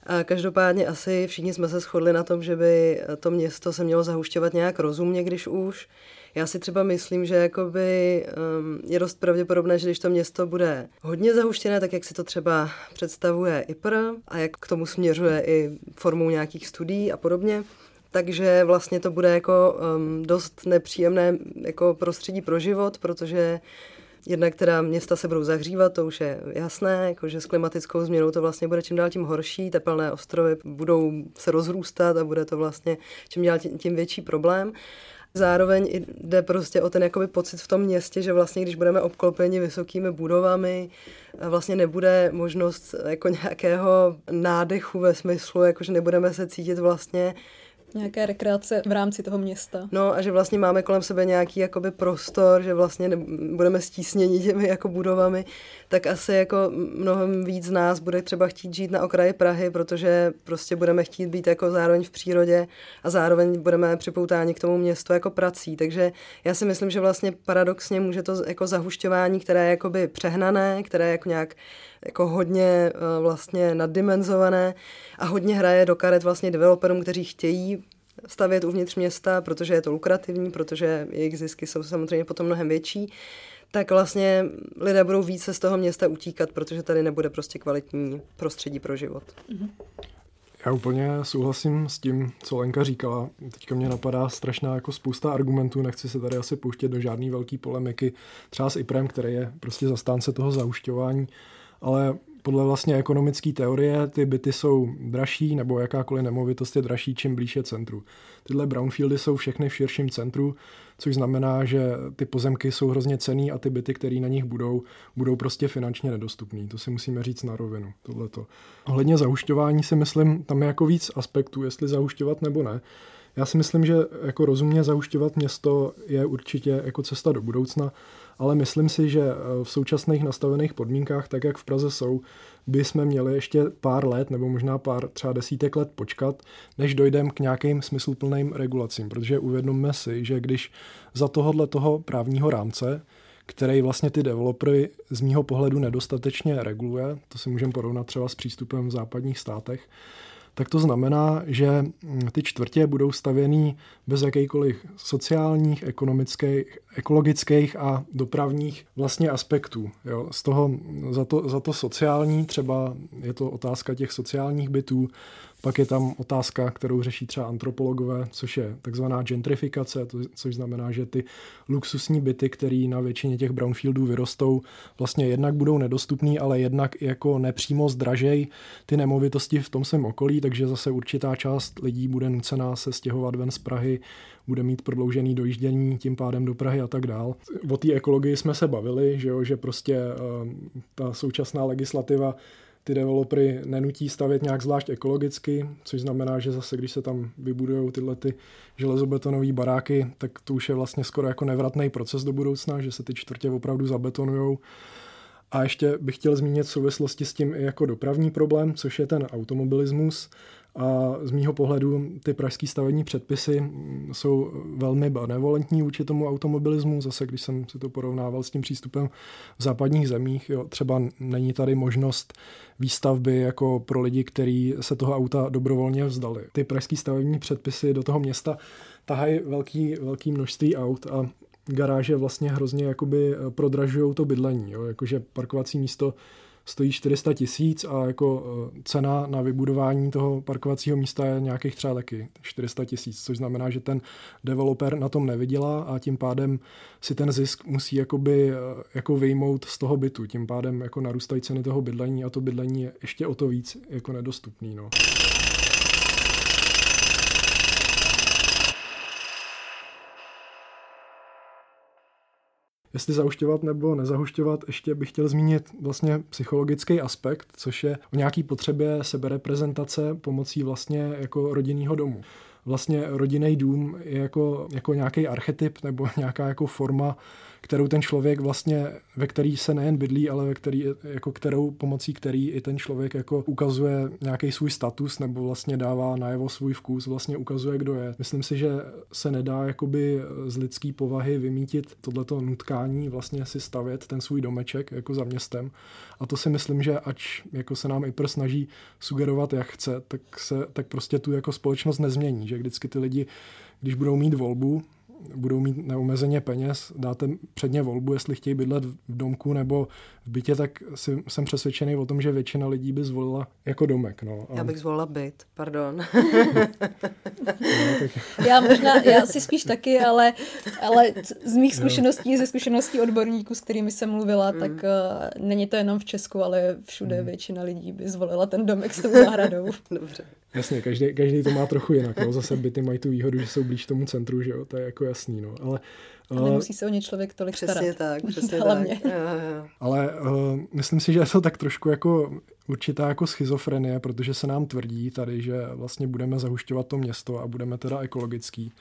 B: A každopádně asi všichni jsme se shodli na tom, že by to město se mělo zahušťovat nějak rozumně, když už. Já si třeba myslím, že jakoby, um, je dost pravděpodobné, že když to město bude hodně zahuštěné, tak jak si to třeba představuje IPR a jak k tomu směřuje i formou nějakých studií a podobně, takže vlastně to bude jako um, dost nepříjemné jako prostředí pro život, protože Jednak teda města se budou zahřívat, to už je jasné, jako že s klimatickou změnou to vlastně bude čím dál tím horší, tepelné ostrovy budou se rozrůstat a bude to vlastně čím dál tím větší problém. Zároveň jde prostě o ten jakoby pocit v tom městě, že vlastně když budeme obklopeni vysokými budovami, vlastně nebude možnost jako nějakého nádechu ve smyslu, jako že nebudeme se cítit vlastně
A: Nějaké rekreace v rámci toho města.
B: No a že vlastně máme kolem sebe nějaký jakoby prostor, že vlastně ne, budeme stísněni těmi jako budovami, tak asi jako mnohem víc z nás bude třeba chtít žít na okraji Prahy, protože prostě budeme chtít být jako zároveň v přírodě a zároveň budeme připoutáni k tomu městu jako prací. Takže já si myslím, že vlastně paradoxně může to jako zahušťování, které je jakoby přehnané, které jako nějak jako hodně eh, vlastně naddimenzované a hodně hraje do karet vlastně developerům, kteří chtějí stavět uvnitř města, protože je to lukrativní, protože jejich zisky jsou samozřejmě potom mnohem větší, tak vlastně lidé budou více z toho města utíkat, protože tady nebude prostě kvalitní prostředí pro život. Mm-hmm.
C: Já úplně souhlasím s tím, co Lenka říkala. Teďka mě napadá strašná jako spousta argumentů, nechci se tady asi pouštět do žádné velké polemiky, třeba s IPREM, který je prostě zastánce toho zaušťování, ale podle vlastně ekonomické teorie ty byty jsou dražší, nebo jakákoliv nemovitost je dražší, čím blíž je centru. Tyhle brownfieldy jsou všechny v širším centru, což znamená, že ty pozemky jsou hrozně cený a ty byty, které na nich budou, budou prostě finančně nedostupný. To si musíme říct na rovinu, tohleto. Ohledně zahušťování si myslím, tam je jako víc aspektů, jestli zahušťovat nebo ne. Já si myslím, že jako rozumně zahušťovat město je určitě jako cesta do budoucna, ale myslím si, že eh, v současných nastavených podmínkách, tak jak v Praze jsou, by jsme měli ještě pár let nebo možná pár třeba desítek let počkat, než dojdeme k nějakým smysluplným regulacím, protože uvědomme si, že když za tohohle toho právního rámce který vlastně ty developery z mýho pohledu nedostatečně reguluje, to si můžeme porovnat třeba s přístupem v západních státech, tak to znamená, že mm, ty čtvrtě budou stavěný bez jakýkoliv sociálních, ekonomických, ekologických a dopravních vlastně aspektů. Jo. Z toho, za, to, za to sociální třeba je to otázka těch sociálních bytů, pak je tam otázka, kterou řeší třeba antropologové, což je takzvaná gentrifikace, to, což znamená, že ty luxusní byty, které na většině těch brownfieldů vyrostou, vlastně jednak budou nedostupný, ale jednak jako nepřímo zdražej ty nemovitosti v tom svém okolí, takže zase určitá část lidí bude nucená se stěhovat ven z Prahy, bude mít prodloužený dojíždění tím pádem do Prahy a tak dál. O té ekologii jsme se bavili, že, jo, že prostě uh, ta současná legislativa ty developery nenutí stavět nějak zvlášť ekologicky, což znamená, že zase, když se tam vybudují tyhle ty železobetonové baráky, tak to už je vlastně skoro jako nevratný proces do budoucna, že se ty čtvrtě opravdu zabetonujou. A ještě bych chtěl zmínit v souvislosti s tím i jako dopravní problém, což je ten automobilismus. A z mýho pohledu ty pražské stavební předpisy jsou velmi benevolentní vůči tomu automobilismu. Zase, když jsem si to porovnával s tím přístupem v západních zemích, jo, třeba není tady možnost výstavby jako pro lidi, kteří se toho auta dobrovolně vzdali. Ty pražské stavební předpisy do toho města tahají velký, velký množství aut a garáže vlastně hrozně jakoby prodražují to bydlení. Jo? Jakože parkovací místo stojí 400 tisíc a jako eh, cena na vybudování toho parkovacího místa je nějakých třeba taky 400 tisíc, což znamená, že ten developer na tom nevydělá a tím pádem si ten zisk musí jakoby eh, jako vyjmout z toho bytu. Tím pádem jako narůstají ceny toho bydlení a to bydlení je ještě o to víc jako nedostupný. No. Jestli zahušťovat nebo nezahušťovat, ještě bych chtěl zmínit vlastně psychologický aspekt, což je o nějaký potřebě sebereprezentace pomocí vlastně jako rodinného domu. Vlastně rodinný dům je jako, jako nějaký archetyp nebo nějaká jako forma kterou ten člověk vlastně, ve který se nejen bydlí, ale ve který, jako kterou, pomocí který i ten člověk jako ukazuje nějaký svůj status nebo vlastně dává najevo svůj vkus, vlastně ukazuje, kdo je. Myslím si, že se nedá jakoby z lidský povahy vymítit tohleto nutkání vlastně si stavět ten svůj domeček jako za městem. A to si myslím, že ač jako se nám IPR snaží sugerovat, jak chce, tak, se, tak prostě tu jako společnost nezmění, že vždycky ty lidi, když budou mít volbu, budou mít neomezeně peněz, dáte předně volbu, jestli chtějí bydlet v domku nebo v bytě, tak si, jsem přesvědčený o tom, že většina lidí by zvolila jako domek. No.
B: A... Já bych zvolila byt, pardon.
A: no. Já možná, já si spíš taky, ale, ale z mých zkušeností, ze zkušeností odborníků, s kterými jsem mluvila, mm. tak uh, není to jenom v Česku, ale všude mm. většina lidí by zvolila ten domek s tou zahradou.
B: Dobře.
C: Jasně, každý, každý to má trochu jinak. No. Zase byty mají tu výhodu, že jsou blíž tomu centru, že jo? to je jako jasný. No. Ale,
A: a nemusí se o ně člověk tolik
B: přesně
A: starat.
B: Tak, přesně Hlavně. tak.
C: Ale uh, myslím si, že je to tak trošku jako určitá jako schizofrenie, protože se nám tvrdí tady, že vlastně budeme zahušťovat to město a budeme teda ekologický.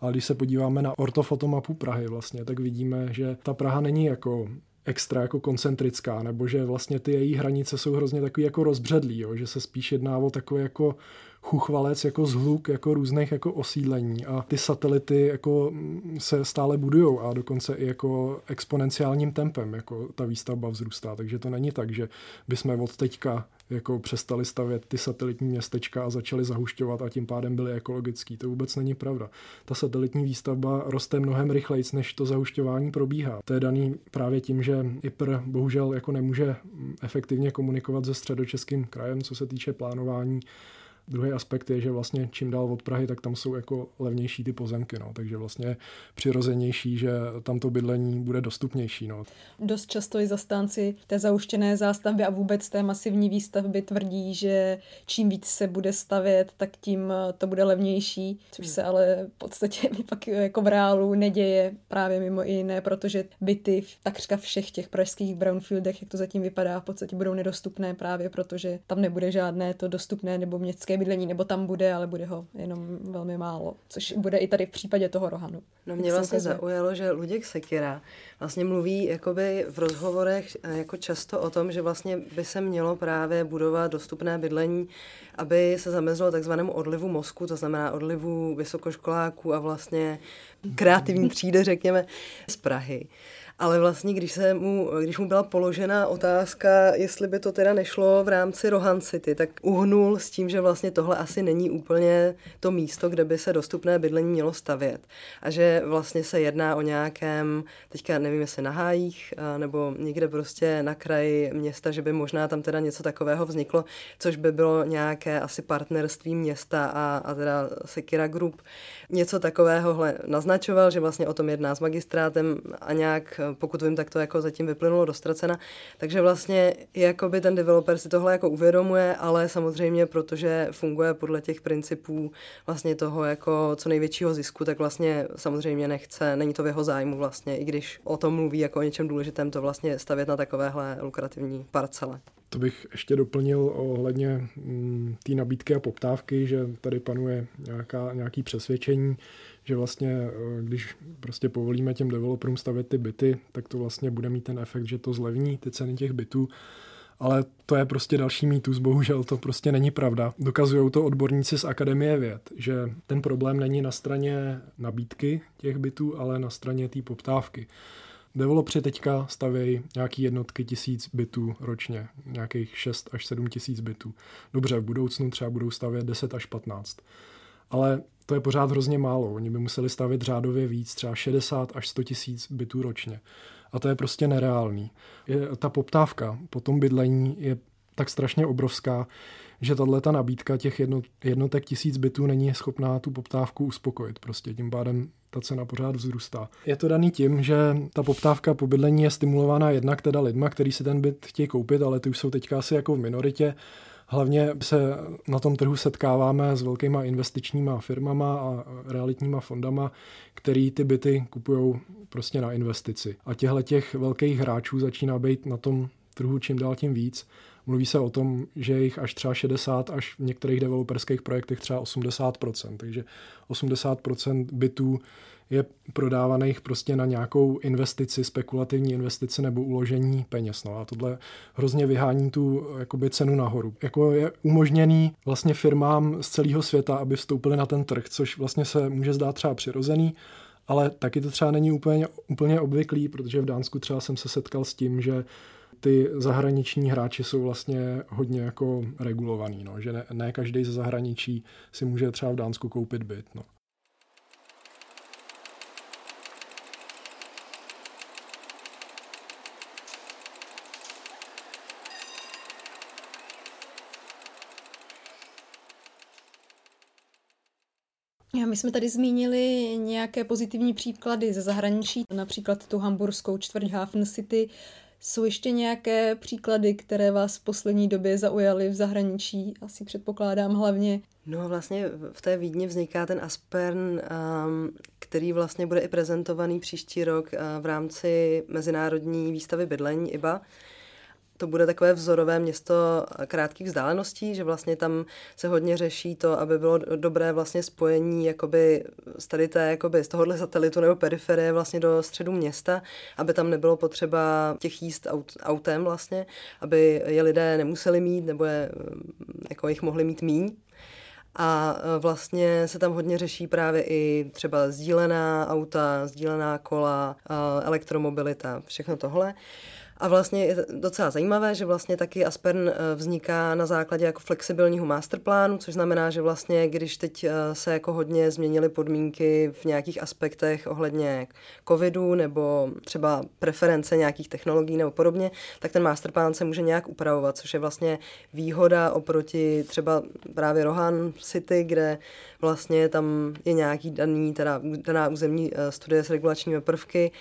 C: Ale když se podíváme na ortofotomapu Prahy vlastně, tak vidíme, že ta Praha není jako extra jako koncentrická, nebo že vlastně ty její hranice jsou hrozně takový jako rozbředlý, jo? že se spíš jedná o takové jako chuchvalec jako zhluk jako různých jako osídlení a ty satelity jako mm, se stále budujou a dokonce i jako exponenciálním tempem jako ta výstavba vzrůstá, takže to není tak, že bychom od teďka jako přestali stavět ty satelitní městečka a začali zahušťovat a tím pádem byly ekologický. To vůbec není pravda. Ta satelitní výstavba roste mnohem rychleji, než to zahušťování probíhá. To je daný právě tím, že IPR bohužel jako nemůže efektivně komunikovat se středočeským krajem, co se týče plánování Druhý aspekt je, že vlastně čím dál od Prahy, tak tam jsou jako levnější ty pozemky, no. takže vlastně přirozenější, že tam to bydlení bude dostupnější. No.
A: Dost často i zastánci té zauštěné zástavby a vůbec té masivní výstavby tvrdí, že čím víc se bude stavět, tak tím to bude levnější, což se ale v podstatě pak jako v reálu neděje právě mimo jiné, protože byty v takřka všech těch pražských brownfieldech, jak to zatím vypadá, v podstatě budou nedostupné právě protože tam nebude žádné to dostupné nebo městské bydlení, nebo tam bude, ale bude ho jenom velmi málo, což bude i tady v případě toho Rohanu.
B: No mě vlastně zaujalo, že Luděk Sekira vlastně mluví jakoby v rozhovorech eh, jako často o tom, že vlastně by se mělo právě budovat dostupné bydlení, aby se zamezilo takzvanému odlivu mozku, to znamená odlivu vysokoškoláků a vlastně kreativní třídy, řekněme, z Prahy ale vlastně, když, se mu, když mu byla položena otázka, jestli by to teda nešlo v rámci Rohan City, tak uhnul s tím, že vlastně tohle asi není úplně to místo, kde by se dostupné bydlení mělo stavět. A že vlastně se jedná o nějakém, teďka nevím, jestli na hájích, nebo někde prostě na kraji města, že by možná tam teda něco takového vzniklo, což by bylo nějaké asi partnerství města a, a teda Sekira Group. Něco takového naznačoval, že vlastně o tom jedná s magistrátem a nějak pokud vím, tak to jako zatím vyplynulo do ztracena. Takže vlastně jakoby ten developer si tohle jako uvědomuje, ale samozřejmě, protože funguje podle těch principů vlastně toho jako co největšího zisku, tak vlastně samozřejmě nechce, není to v jeho zájmu vlastně, i když o tom mluví jako o něčem důležitém, to vlastně stavět na takovéhle lukrativní parcele.
C: To bych ještě doplnil ohledně mm, té nabídky a poptávky, že tady panuje nějaká, nějaký přesvědčení, že vlastně, eh, když prostě povolíme těm developerům stavět ty byty, tak to vlastně bude mít ten efekt, že to zlevní ty ceny těch bytů. Ale to je prostě další mýtus, bohužel to prostě není pravda. Dokazují to odborníci z Akademie věd, že ten problém není na straně nabídky těch bytů, ale na straně té poptávky. Developři teďka stavějí nějaký jednotky tisíc bytů ročně, nějakých 6 až 7 tisíc bytů. Dobře, v budoucnu třeba budou stavět 10 až 15. Ale to je pořád hrozně málo. Oni by museli stavit řádově víc, třeba 60 až 100 tisíc bytů ročně. A to je prostě nereálný. Je, ta poptávka po tom bydlení je tak strašně obrovská, že tahle ta nabídka těch jedno, jednotek tisíc bytů není schopná tu poptávku uspokojit. Prostě tím pádem ta cena pořád vzrůstá. Je to daný tím, že ta poptávka po bydlení je stimulována jednak teda lidma, který si ten byt chtějí koupit, ale ty už jsou teďka asi jako v minoritě Hlavně se na tom trhu setkáváme s velkýma investičníma firmama a realitníma fondama, který ty byty kupují prostě na investici. A těchto těch velkých hráčů začíná být na tom trhu čím dál tím víc. Mluví se o tom, že jich až třeba 60, až v některých developerských projektech třeba 80%. Takže 80% bytů je prodávaných prostě na nějakou investici, spekulativní investici nebo uložení peněz. No a tohle hrozně vyhání tu jakoby cenu nahoru. Jako je umožněný vlastně firmám z celého světa, aby vstoupili na ten trh, což vlastně se může zdát třeba přirozený, ale taky to třeba není úplně, úplně obvyklý, protože v Dánsku třeba jsem se setkal s tím, že ty zahraniční hráči jsou vlastně hodně jako regulovaný, no, že ne, ne každý ze zahraničí si může třeba v Dánsku koupit byt. No.
A: My jsme tady zmínili nějaké pozitivní příklady ze zahraničí, například tu hamburskou čtvrť Hafen City. Jsou ještě nějaké příklady, které vás v poslední době zaujaly v zahraničí? Asi předpokládám hlavně.
B: No vlastně v té Vídni vzniká ten Aspern, um, který vlastně bude i prezentovaný příští rok uh, v rámci Mezinárodní výstavy bydlení IBA to bude takové vzorové město krátkých vzdáleností, že vlastně tam se hodně řeší to, aby bylo dobré vlastně spojení jakoby z tady té, jakoby z tohohle satelitu nebo periferie vlastně do středu města, aby tam nebylo potřeba těch jíst aut, autem vlastně, aby je lidé nemuseli mít nebo je, jako jich mohli mít míň A vlastně se tam hodně řeší právě i třeba sdílená auta, sdílená kola, elektromobilita, všechno tohle. A vlastně je docela zajímavé, že vlastně taky Aspern eh, vzniká na základě jako flexibilního masterplánu, což znamená, že vlastně když teď eh, se jako hodně změnily podmínky v nějakých aspektech ohledně covidu nebo třeba preference nějakých technologií nebo podobně, tak ten masterplán se může nějak upravovat, což je vlastně výhoda oproti třeba právě Rohan City, kde vlastně tam je nějaký daný, teda daná územní eh, studie s regulačními prvky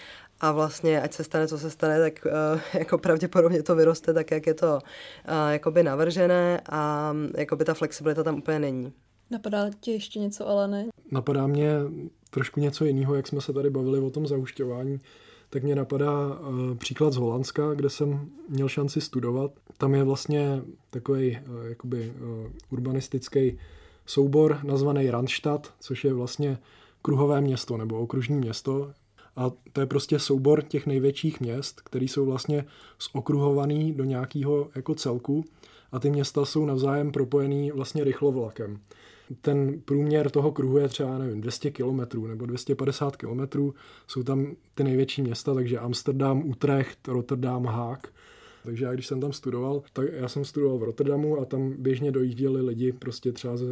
B: a vlastně, ať se stane, co se stane, tak uh, jako pravděpodobně to vyroste tak, jak je to uh, jakoby navržené a jakoby ta flexibilita tam úplně není.
A: Napadá ti ještě něco, ale ne?
C: Napadá mě trošku něco jiného, jak jsme se tady bavili o tom zaušťování, tak mě napadá uh, příklad z Holandska, kde jsem měl šanci studovat. Tam je vlastně takový uh, jakoby uh, urbanistický soubor nazvaný Randstadt, což je vlastně kruhové město nebo okružní město. A to je prostě soubor těch největších měst, které jsou vlastně zokruhovaný do nějakého jako celku a ty města jsou navzájem propojený vlastně rychlovlakem. Ten průměr toho kruhu je třeba, nevím, 200 km nebo 250 km. Jsou tam ty největší města, takže Amsterdam, Utrecht, Rotterdam, Haag – takže já když jsem tam studoval, tak já jsem studoval v Rotterdamu a tam běžně dojížděli lidi prostě třeba ze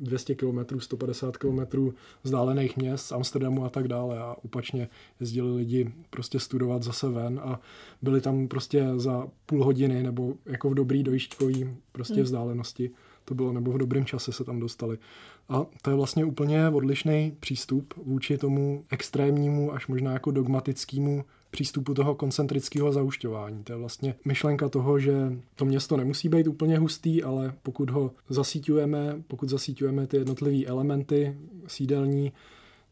C: 200 km, 150 km vzdálených měst, z Amsterdamu a tak dále a opačně jezdili lidi prostě studovat zase ven a byli tam prostě za půl hodiny nebo jako v dobrý dojížďkový prostě hmm. vzdálenosti to bylo, nebo v dobrém čase se tam dostali. A to je vlastně úplně odlišný přístup vůči tomu extrémnímu, až možná jako dogmatickému přístupu toho koncentrického zaušťování. To je vlastně myšlenka toho, že to město nemusí být úplně hustý, ale pokud ho zasíťujeme, pokud zasíťujeme ty jednotlivé elementy sídelní,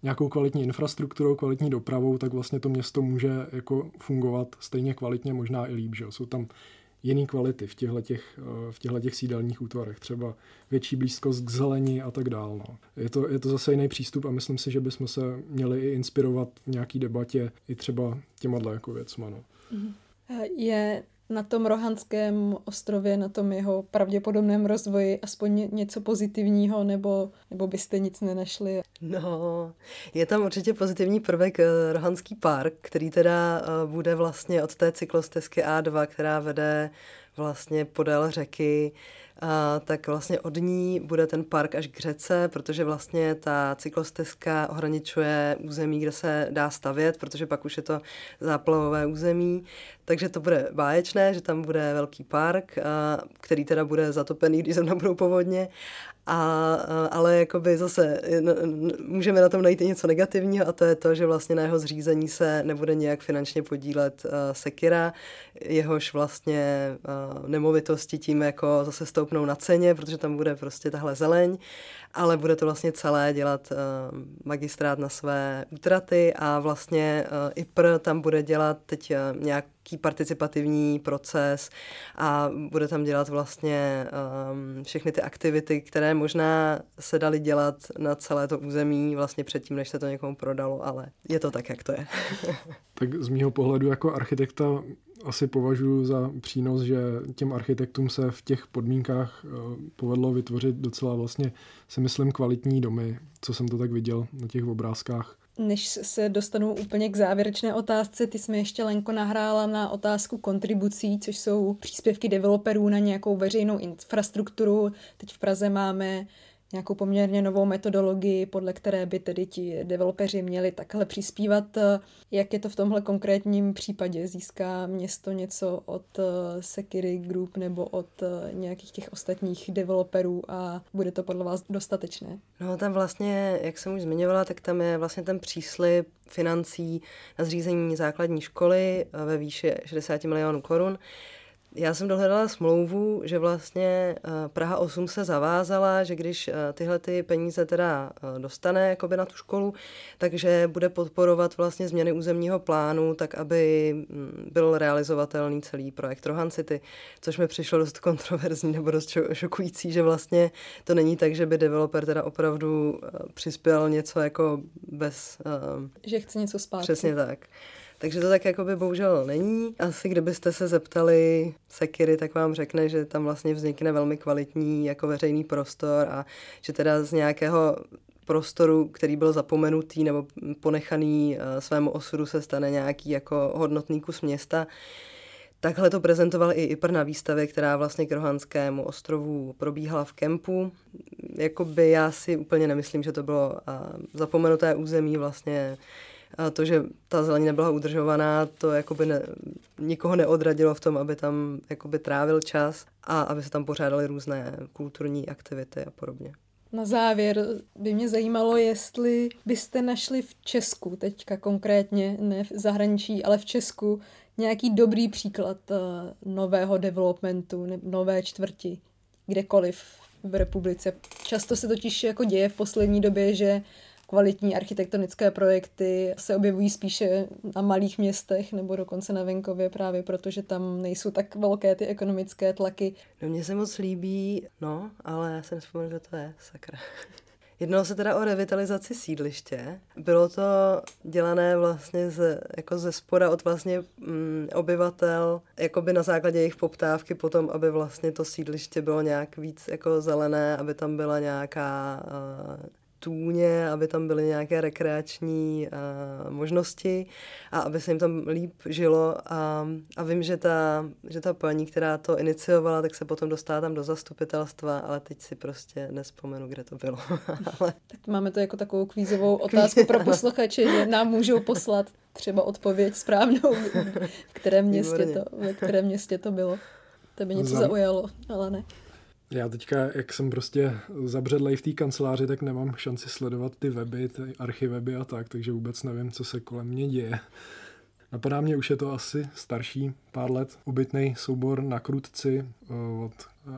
C: nějakou kvalitní infrastrukturou, kvalitní dopravou, tak vlastně to město může jako fungovat stejně kvalitně, možná i líp. Že? Jsou tam jiný kvality v těchto, těch, v těchto těch sídelních útvarech, třeba větší blízkost k zelení a tak dále. No. Je, to, je to zase jiný přístup a myslím si, že bychom se měli i inspirovat v nějaký debatě i třeba těma jako věcma. No.
A: Mhm. Je na tom Rohanském ostrově, na tom jeho pravděpodobném rozvoji aspoň něco pozitivního, nebo, nebo byste nic nenašli?
B: No, je tam určitě pozitivní prvek eh, Rohanský park, který teda eh, bude vlastně od té cyklostezky A2, která vede vlastně podél řeky, a tak vlastně od ní bude ten park až k řece, protože vlastně ta cyklostezka ohraničuje území, kde se dá stavět, protože pak už je to záplavové území. Takže to bude báječné, že tam bude velký park, který teda bude zatopený, když tam budou povodně. A, ale jakoby zase můžeme na tom najít i něco negativního a to je to, že vlastně na jeho zřízení se nebude nějak finančně podílet uh, Sekira, jehož vlastně nemovitosti tím jako zase stoupnou na ceně, protože tam bude prostě tahle zeleň ale bude to vlastně celé dělat uh, magistrát na své útraty a vlastně uh, IPR tam bude dělat teď uh, nějaký participativní proces a bude tam dělat vlastně všechny ty aktivity, které možná se daly dělat na celé to území vlastně předtím, než se to někomu prodalo, ale je to tak, jak to je.
C: tak z mýho pohledu jako architekta asi považuji za přínos, že těm architektům se v těch podmínkách eh, povedlo vytvořit docela vlastně, si myslím, kvalitní domy, co jsem to tak viděl na těch obrázkách.
A: Než se dostanu úplně k závěrečné otázce, ty jsme ještě Lenko nahrála na otázku kontribucí, což jsou příspěvky developerů na nějakou veřejnou infrastrukturu. Teď v Praze máme nějakou poměrně novou metodologii, podle které by tedy ti developeři měli takhle přispívat. Jak je to v tomhle konkrétním případě? Získá město něco od eh, Sekiri Group nebo od eh, nějakých těch ostatních developerů a bude to podle vás dostatečné?
B: No tam vlastně, jak jsem už zmiňovala, tak tam je vlastně ten příslip financí na zřízení základní školy eh, ve výši 60 milionů korun. Já jsem dohledala smlouvu, že vlastně eh, Praha 8 se zavázala, že když eh, tyhle ty peníze teda eh, dostane jakoby na tu školu, takže bude podporovat vlastně změny územního plánu, tak aby mm, byl realizovatelný celý projekt Rohan City, což mi přišlo dost kontroverzní nebo dost šokující, že vlastně to není tak, že by developer teda opravdu přispěl něco jako bez...
A: Že chce něco zpátky.
B: Přesně tak. Takže to tak jakoby bohužel není. Asi kdybyste se zeptali Sekiry, tak vám řekne, že tam vlastně vznikne velmi kvalitní jako veřejný prostor a že teda z nějakého prostoru, který byl zapomenutý nebo ponechaný eh, svému osudu, se stane nějaký jako hodnotný kus města. Takhle to prezentoval i IPR na výstavě, která vlastně k Rohanskému ostrovu probíhala v kempu. Jakoby já si úplně nemyslím, že to bylo zapomenuté území vlastně a to, že ta zelenina byla udržovaná, to jakoby ne, nikoho neodradilo v tom, aby tam jakoby trávil čas a aby se tam pořádaly různé kulturní aktivity a podobně.
A: Na závěr by mě zajímalo, jestli byste našli v Česku, teďka konkrétně, ne v zahraničí, ale v Česku, nějaký dobrý příklad uh, nového developmentu, nové čtvrti, kdekoliv v republice. Často se totiž jako děje v poslední době, že kvalitní architektonické projekty se objevují spíše na malých městech nebo dokonce na venkově právě, protože tam nejsou tak velké ty ekonomické tlaky.
B: No mně se moc líbí, no, ale já se nespomenu, kdo to je, sakra. Jednalo se teda o revitalizaci sídliště. Bylo to dělané vlastně z, jako ze spoda od vlastně mm, obyvatel, jakoby na základě jejich poptávky potom, aby vlastně to sídliště bylo nějak víc jako zelené, aby tam byla nějaká uh, tůně, aby tam byly nějaké rekreační uh, možnosti a aby se jim tam líp žilo. A, a vím, že ta, že ta paní, která to iniciovala, tak se potom dostala tam do zastupitelstva, ale teď si prostě nespomenu, kde to bylo. ale...
A: Tak máme to jako takovou kvízovou otázku pro posluchače, že nám můžou poslat třeba odpověď správnou, v kterém městě, to, v kterém městě to bylo. To by něco zaujalo, ale ne.
C: Já teďka, jak jsem prostě zabředlej v té kanceláři, tak nemám šanci sledovat ty weby, ty archiveby a tak, takže vůbec nevím, co se kolem mě děje. Napadá mě, už je to asi starší pár let, obytný soubor na Krutci eh, od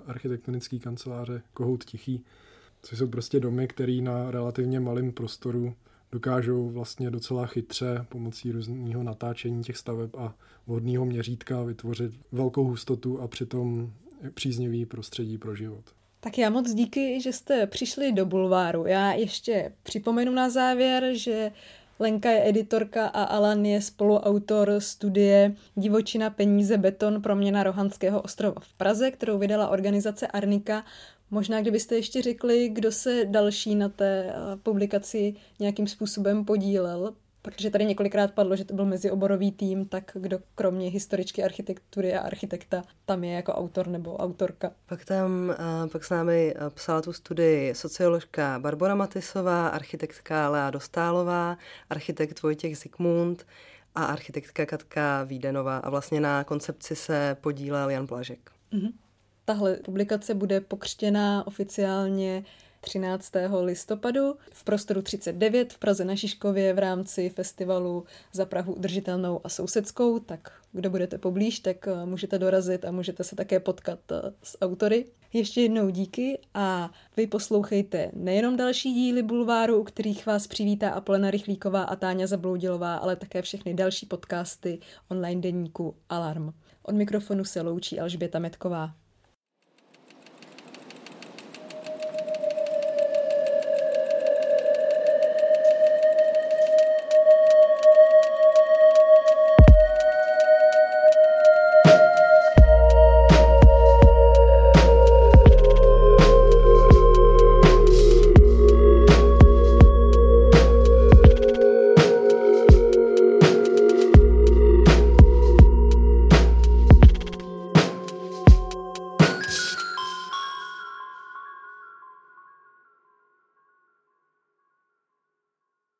C: architektonické kanceláře Kohout Tichý, což jsou prostě domy, které na relativně malém prostoru dokážou vlastně docela chytře pomocí různého natáčení těch staveb a vhodného měřítka vytvořit velkou hustotu a přitom příznivý prostředí pro život.
A: Tak já moc díky, že jste přišli do Bulváru. Já ještě připomenu na závěr, že Lenka je editorka a Alan je spoluautor studie Divočina, peníze, beton, proměna Rohanského ostrova v Praze, kterou vydala organizace Arnika. Možná kdybyste ještě řekli, kdo se další na té eh, publikaci nějakým způsobem podílel, protože tady několikrát padlo, že to byl mezioborový tým, tak kdo kromě historičky architektury a architekta tam je jako autor nebo autorka?
B: Pak tam, uh, pak s námi uh, psala tu studii socioložka Barbara Matisová, architektka Lea Dostálová, architekt Vojtěch Zikmund a architektka Katka Vídenová a vlastně na koncepci se podílel Jan Blažek. Mm-hmm.
A: Tahle publikace bude pokřtěná oficiálně 13. listopadu v prostoru 39 v Praze na Šiškově v rámci festivalu za Prahu udržitelnou a sousedskou, tak kdo budete poblíž, tak eh, můžete dorazit a můžete se také potkat eh, s autory. Ještě jednou díky a vy poslouchejte nejenom další díly Bulváru, u kterých vás přivítá Apolena Rychlíková a Táňa Zabloudilová, ale také všechny další podcasty online denníku Alarm. Od mikrofonu se loučí Alžběta Metková.